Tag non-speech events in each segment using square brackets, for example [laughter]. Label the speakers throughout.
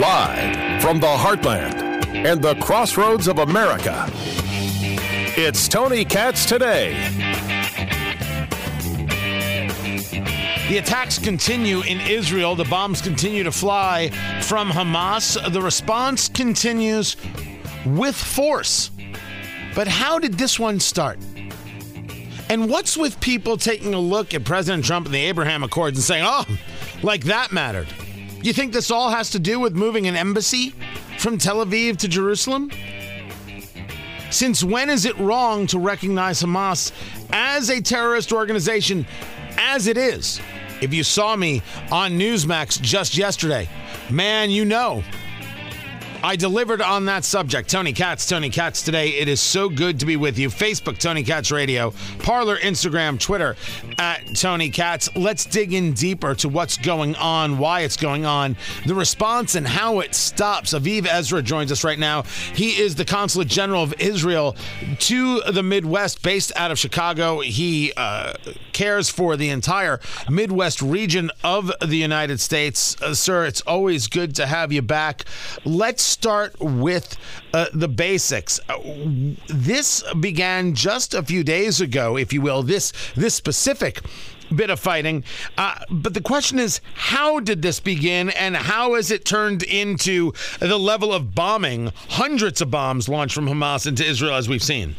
Speaker 1: Live from the heartland and the crossroads of America, it's Tony Katz today.
Speaker 2: The attacks continue in Israel. The bombs continue to fly from Hamas. The response continues with force. But how did this one start? And what's with people taking a look at President Trump and the Abraham Accords and saying, oh, like that mattered? You think this all has to do with moving an embassy from Tel Aviv to Jerusalem? Since when is it wrong to recognize Hamas as a terrorist organization as it is? If you saw me on Newsmax just yesterday, man, you know I delivered on that subject. Tony Katz, Tony Katz today. It is so good to be with you. Facebook, Tony Katz Radio, Parler, Instagram, Twitter, at Tony Katz. Let's dig in deeper to what's going on, why it's going on, the response, and how it stops. Aviv Ezra joins us right now. He is the Consulate General of Israel to the Midwest, based out of Chicago. He uh, cares for the entire Midwest region of the United States. Uh, sir, it's always good to have you back. Let's start with uh, the basics. Uh, this began just a few days ago, if you will. This this specific bit of fighting. Uh, but the question is, how did this begin, and how has it turned into the level of bombing? Hundreds of bombs launched from Hamas into Israel, as we've seen.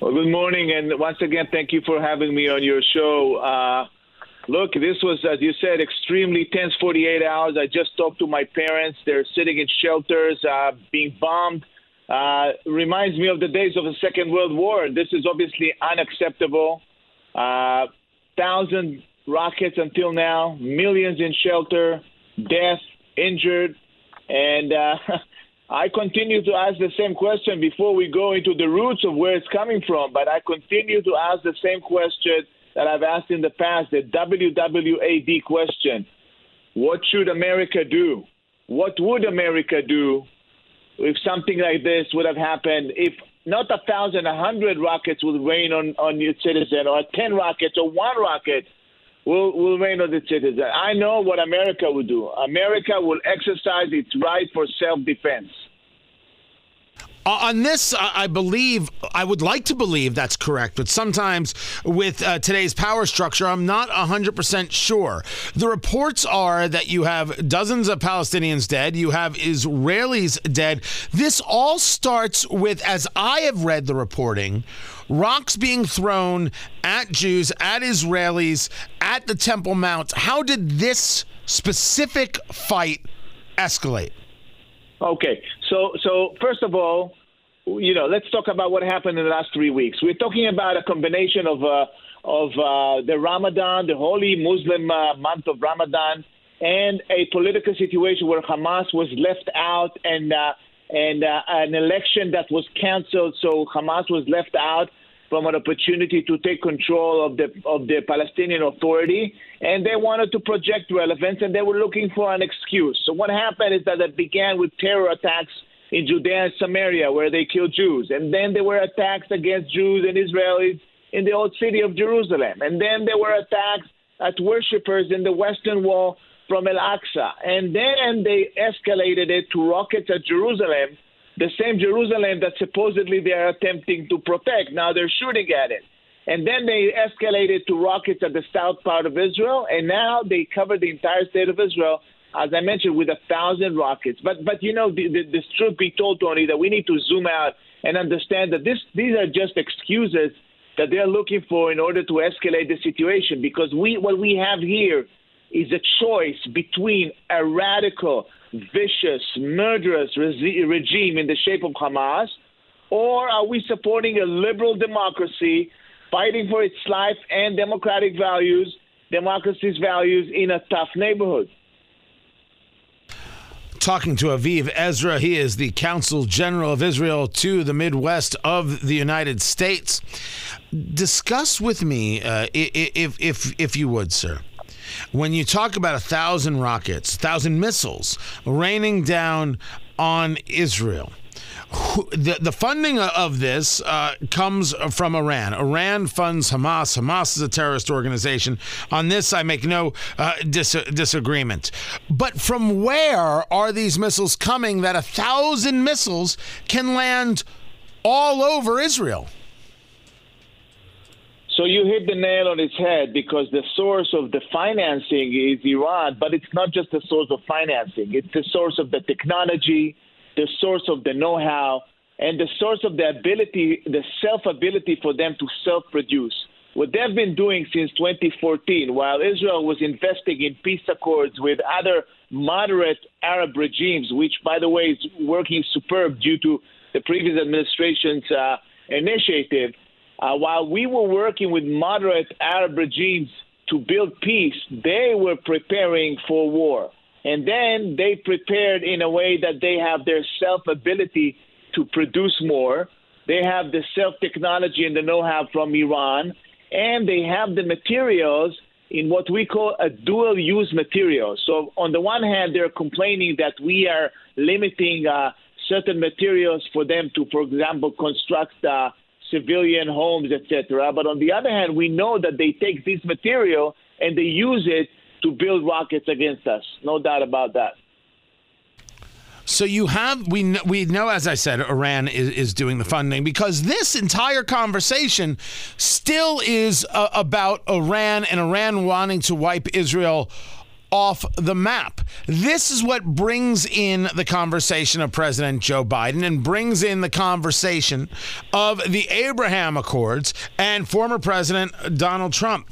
Speaker 3: Well, good morning, and once again, thank you for having me on your show. Uh, Look, this was, as you said, extremely tense 48 hours. I just talked to my parents. They're sitting in shelters, uh, being bombed. Uh, reminds me of the days of the Second World War. This is obviously unacceptable. Uh, thousand rockets until now, millions in shelter, death, injured, and uh, [laughs] I continue to ask the same question before we go into the roots of where it's coming from. But I continue to ask the same question that I've asked in the past, the WWAD question. What should America do? What would America do if something like this would have happened? If not a thousand, a hundred rockets would rain on, on your citizen, or 10 rockets, or one rocket will, will rain on the citizen. I know what America would do. America will exercise its right for self defense.
Speaker 2: Uh, on this, I believe, I would like to believe that's correct, but sometimes with uh, today's power structure, I'm not 100% sure. The reports are that you have dozens of Palestinians dead, you have Israelis dead. This all starts with, as I have read the reporting, rocks being thrown at Jews, at Israelis, at the Temple Mount. How did this specific fight escalate?
Speaker 3: Okay, so so first of all, you know, let's talk about what happened in the last three weeks. We're talking about a combination of uh, of uh, the Ramadan, the holy Muslim uh, month of Ramadan, and a political situation where Hamas was left out and uh, and uh, an election that was canceled. So Hamas was left out from an opportunity to take control of the of the Palestinian Authority, and they wanted to project relevance, and they were looking for an excuse. So what happened is that it began with terror attacks in Judea and Samaria, where they killed Jews, and then there were attacks against Jews and Israelis in the old city of Jerusalem, and then there were attacks at worshippers in the Western Wall from Al Aqsa, and then they escalated it to rockets at Jerusalem the same Jerusalem that supposedly they are attempting to protect. Now they're shooting at it. And then they escalated to rockets at the south part of Israel, and now they cover the entire state of Israel, as I mentioned, with a thousand rockets. But but you know, the, the, this truth be told, Tony, that we need to zoom out and understand that this these are just excuses that they're looking for in order to escalate the situation. Because we what we have here is a choice between a radical vicious, murderous re- regime in the shape of Hamas, or are we supporting a liberal democracy fighting for its life and democratic values, democracy's values in a tough neighborhood?
Speaker 2: talking to Aviv Ezra. He is the Consul General of Israel to the Midwest of the United States. Discuss with me, uh, if, if, if you would, sir, when you talk about a thousand rockets, thousand missiles raining down on Israel, the, the funding of this uh, comes from Iran. Iran funds Hamas. Hamas is a terrorist organization. On this, I make no uh, dis- disagreement. But from where are these missiles coming that a thousand missiles can land all over Israel?
Speaker 3: So you hit the nail on its head because the source of the financing is Iran, but it's not just the source of financing. It's the source of the technology, the source of the know-how, and the source of the ability, the self-ability for them to self-produce. What they've been doing since 2014, while Israel was investing in peace accords with other moderate Arab regimes, which, by the way, is working superb due to the previous administration's uh, initiative, uh, while we were working with moderate Arab regimes to build peace, they were preparing for war. And then they prepared in a way that they have their self ability to produce more. They have the self technology and the know how from Iran. And they have the materials in what we call a dual use material. So, on the one hand, they're complaining that we are limiting uh, certain materials for them to, for example, construct uh, civilian homes, etc. But on the other hand, we know that they take this material and they use it to build rockets against us. No doubt about that.
Speaker 2: So you have we know, we know as I said Iran is, is doing the funding because this entire conversation still is uh, about Iran and Iran wanting to wipe Israel off the map. This is what brings in the conversation of President Joe Biden and brings in the conversation of the Abraham Accords and former President Donald Trump.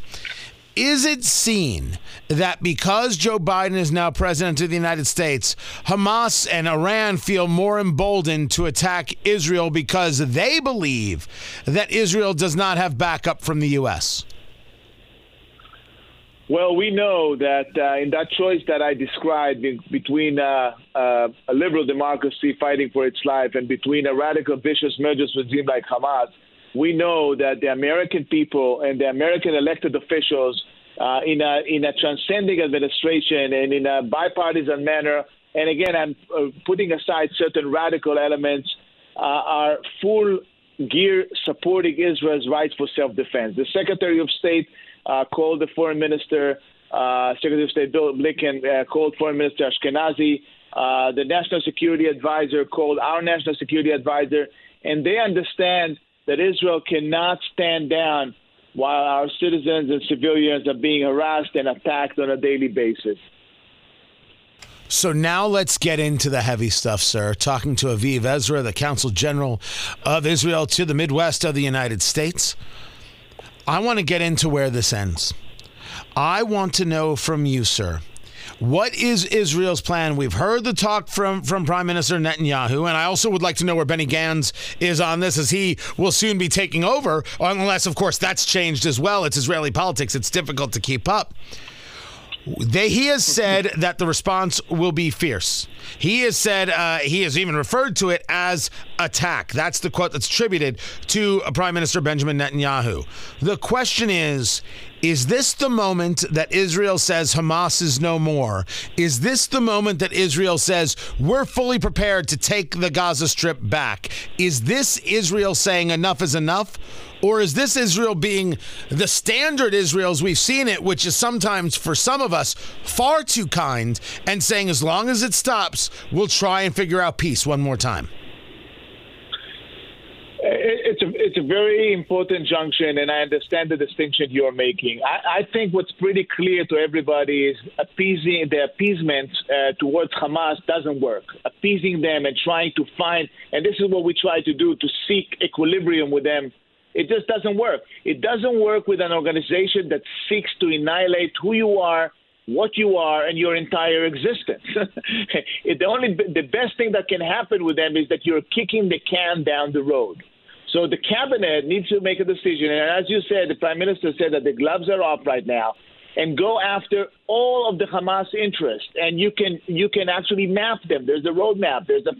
Speaker 2: Is it seen that because Joe Biden is now president of the United States, Hamas and Iran feel more emboldened to attack Israel because they believe that Israel does not have backup from the U.S.?
Speaker 3: Well, we know that uh, in that choice that I described between uh, uh, a liberal democracy fighting for its life and between a radical, vicious, murderous regime like Hamas, we know that the American people and the American elected officials, uh, in a in a transcending administration and in a bipartisan manner, and again, I'm uh, putting aside certain radical elements, uh, are full gear supporting Israel's rights for self-defense. The Secretary of State uh, called the Foreign Minister, uh, Secretary of State Bill Blinken uh, called Foreign Minister Ashkenazi. the National Security Advisor called our National Security Advisor, and they understand that Israel cannot stand down while our citizens and civilians are being harassed and attacked on a daily basis.
Speaker 2: So now let's get into the heavy stuff, sir. Talking to Aviv Ezra, the Consul General of Israel to the Midwest of the United States. I want to get into where this ends. I want to know from you, sir. What is Israel's plan? We've heard the talk from, from Prime Minister Netanyahu, and I also would like to know where Benny Gantz is on this, as he will soon be taking over, unless, of course, that's changed as well. It's Israeli politics, it's difficult to keep up. They, he has said that the response will be fierce. He has said, uh, he has even referred to it as attack. That's the quote that's attributed to Prime Minister Benjamin Netanyahu. The question is is this the moment that Israel says Hamas is no more? Is this the moment that Israel says we're fully prepared to take the Gaza Strip back? Is this Israel saying enough is enough? Or is this Israel being the standard Israel as we've seen it, which is sometimes for some of us far too kind, and saying as long as it stops, we'll try and figure out peace one more time?
Speaker 3: It's a very important junction, and I understand the distinction you're making. I, I think what's pretty clear to everybody is appeasing the appeasement uh, towards Hamas doesn't work. Appeasing them and trying to find, and this is what we try to do to seek equilibrium with them. It just doesn't work. It doesn't work with an organization that seeks to annihilate who you are what you are and your entire existence. [laughs] the only the best thing that can happen with them is that you're kicking the can down the road. So the cabinet needs to make a decision. And as you said, the prime minister said that the gloves are off right now and go after all of the Hamas interests, and you can you can actually map them. There's a roadmap. There's a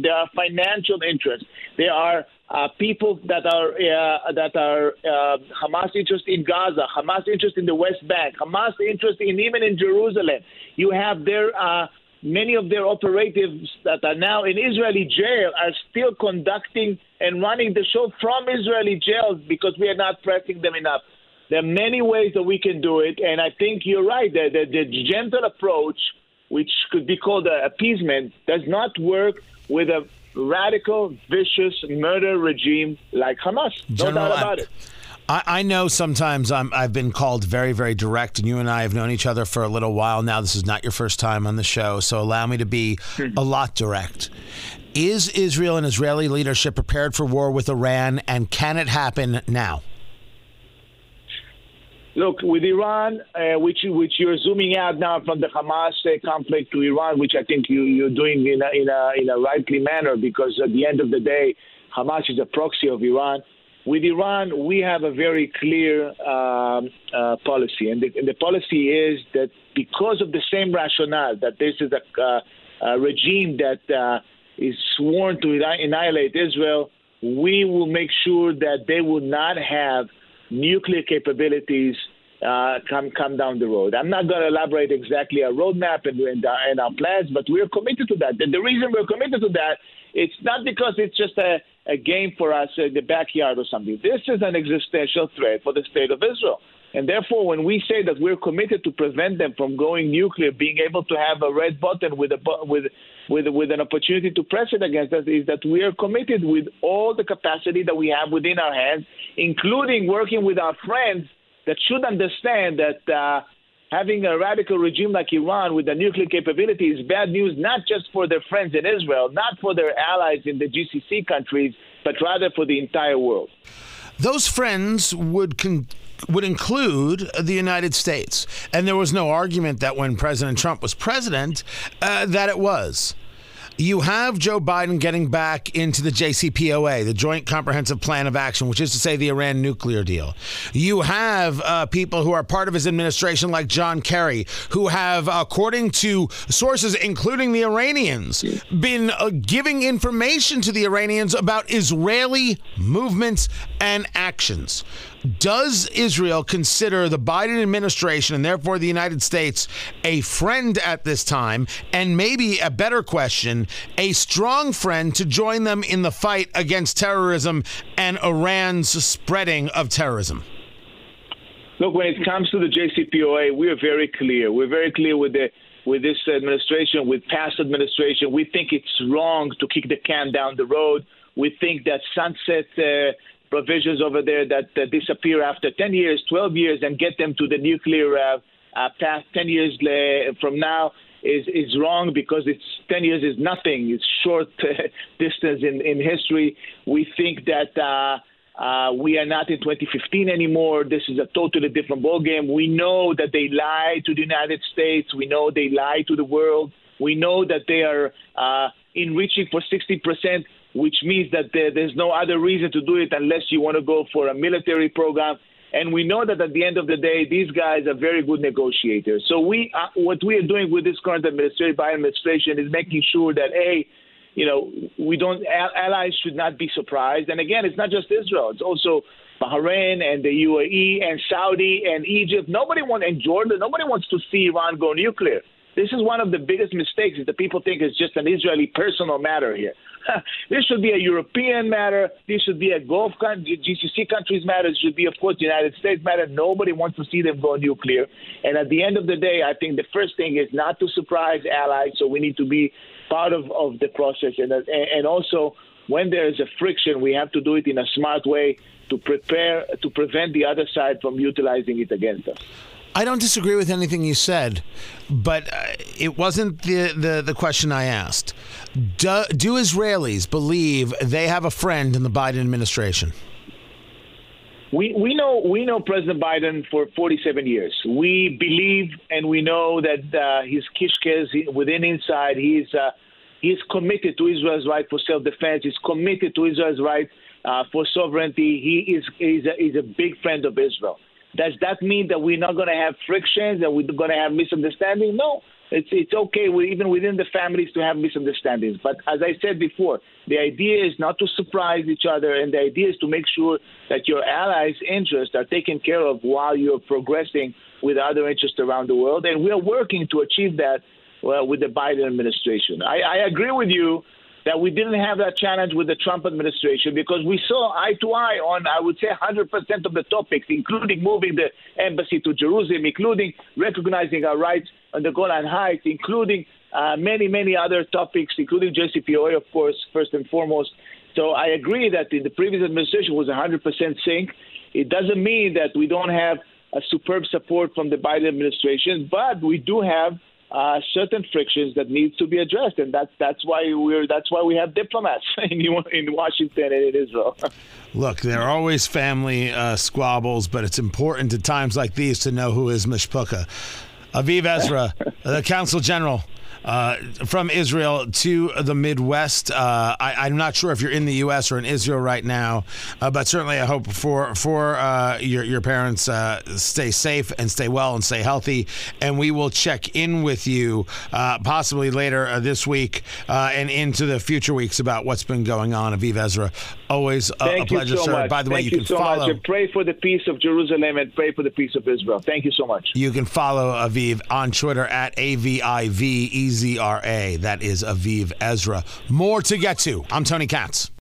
Speaker 3: there are financial interests. There are uh, people that are uh, that are uh, Hamas interest in Gaza, Hamas interest in the West Bank, Hamas interest in even in Jerusalem. You have their uh, many of their operatives that are now in Israeli jail are still conducting and running the show from Israeli jails because we are not pressing them enough. There are many ways that we can do it, and I think you're right. The, the, the gentle approach, which could be called appeasement, does not work with a radical, vicious murder regime like Hamas. No doubt about it.
Speaker 2: I, I know sometimes i have been called very, very direct, and you and I have known each other for a little while now. This is not your first time on the show, so allow me to be hmm. a lot direct. Is Israel and Israeli leadership prepared for war with Iran, and can it happen now?
Speaker 3: Look, with Iran, uh, which which you're zooming out now from the Hamas uh, conflict to Iran, which I think you you're doing in a, in a in a rightly manner, because at the end of the day, Hamas is a proxy of Iran. With Iran, we have a very clear um, uh, policy, and the, and the, policy is that because of the same rationale that this is a, uh, a regime that uh, is sworn to annihilate Israel, we will make sure that they will not have nuclear capabilities uh, come come down the road. I'm not going to elaborate exactly our roadmap and, and, our, and our plans, but we're committed to that. And the reason we're committed to that, it's not because it's just a a game for us in the backyard or something. This is an existential threat for the state of Israel. And therefore, when we say that we're committed to prevent them from going nuclear, being able to have a red button with a with with with an opportunity to press it against us, is that we are committed with all the capacity that we have within our hands, including working with our friends that should understand that uh, having a radical regime like Iran with a nuclear capability is bad news, not just for their friends in Israel, not for their allies in the GCC countries, but rather for the entire world.
Speaker 2: Those friends would con- would include the United States, and there was no argument that when President Trump was president, uh, that it was you have Joe Biden getting back into the JCPOA, the Joint Comprehensive Plan of Action, which is to say the Iran nuclear deal. You have uh, people who are part of his administration, like John Kerry, who have, according to sources, including the Iranians, been uh, giving information to the Iranians about Israeli movements and actions. Does Israel consider the Biden administration and therefore the United States a friend at this time? And maybe a better question, a strong friend to join them in the fight against terrorism and Iran's spreading of terrorism?
Speaker 3: Look, when it comes to the JCPOA, we are very clear. We're very clear with the with this administration, with past administration. We think it's wrong to kick the can down the road. We think that sunset uh, provisions over there that disappear after 10 years, 12 years, and get them to the nuclear uh, uh, path 10 years from now is is wrong because it's 10 years is nothing. It's short [laughs] distance in, in history. We think that uh, uh, we are not in 2015 anymore. This is a totally different ballgame. We know that they lie to the United States. We know they lie to the world. We know that they are uh, enriching for 60 percent which means that there, there's no other reason to do it unless you want to go for a military program. And we know that at the end of the day, these guys are very good negotiators. So we, uh, what we are doing with this current administration, Biden administration, is making sure that a, you know, we don't allies should not be surprised. And again, it's not just Israel; it's also Bahrain and the UAE and Saudi and Egypt. Nobody wants and Jordan. Nobody wants to see Iran go nuclear. This is one of the biggest mistakes is that people think it's just an Israeli personal matter here. [laughs] this should be a European matter. This should be a Gulf country, GCC countries matter. It should be, of course, the United States matter. Nobody wants to see them go nuclear. And at the end of the day, I think the first thing is not to surprise allies. So we need to be part of, of the process. And, uh, and also, when there is a friction, we have to do it in a smart way to prepare to prevent the other side from utilizing it against us.
Speaker 2: I don't disagree with anything you said, but uh, it wasn't the, the, the question I asked. Do, do Israelis believe they have a friend in the Biden administration?
Speaker 3: We, we know we know President Biden for 47 years. We believe and we know that uh, his kishkes within inside he's uh, he's committed to Israel's right for self-defense. He's committed to Israel's right uh, for sovereignty. He is is a, is a big friend of Israel. Does that mean that we're not going to have frictions, that we're going to have misunderstandings? No. It's, it's okay, we, even within the families, to have misunderstandings. But as I said before, the idea is not to surprise each other, and the idea is to make sure that your allies' interests are taken care of while you're progressing with other interests around the world. And we're working to achieve that well, with the Biden administration. I, I agree with you that we didn't have that challenge with the Trump administration because we saw eye to eye on, I would say, 100% of the topics, including moving the embassy to Jerusalem, including recognizing our rights on the Golan Heights, including uh, many, many other topics, including JCPOA, of course, first and foremost. So I agree that the, the previous administration was 100% sync. It doesn't mean that we don't have a superb support from the Biden administration, but we do have uh, certain frictions that needs to be addressed, and that's that's why we're that's why we have diplomats [laughs] in in Washington and in Israel. [laughs]
Speaker 2: Look, there are always family uh, squabbles, but it's important at times like these to know who is Mishpucha. Aviv Ezra, the Consul General uh, from Israel to the Midwest. Uh, I, am not sure if you're in the U.S. or in Israel right now, uh, but certainly I hope for for uh, your your parents uh, stay safe and stay well and stay healthy. And we will check in with you possibly later this week and into the future weeks about what's been going on. Aviv Ezra, always a, a pleasure,
Speaker 3: so
Speaker 2: sir.
Speaker 3: Much.
Speaker 2: By the
Speaker 3: Thank
Speaker 2: way, you,
Speaker 3: you
Speaker 2: can
Speaker 3: so
Speaker 2: follow.
Speaker 3: Much. pray for the peace of Jerusalem and pray for the peace of Israel. Thank you so much.
Speaker 2: You can follow Aviv on Twitter at aviv. E Z R A. That is Aviv Ezra. More to get to. I'm Tony Katz.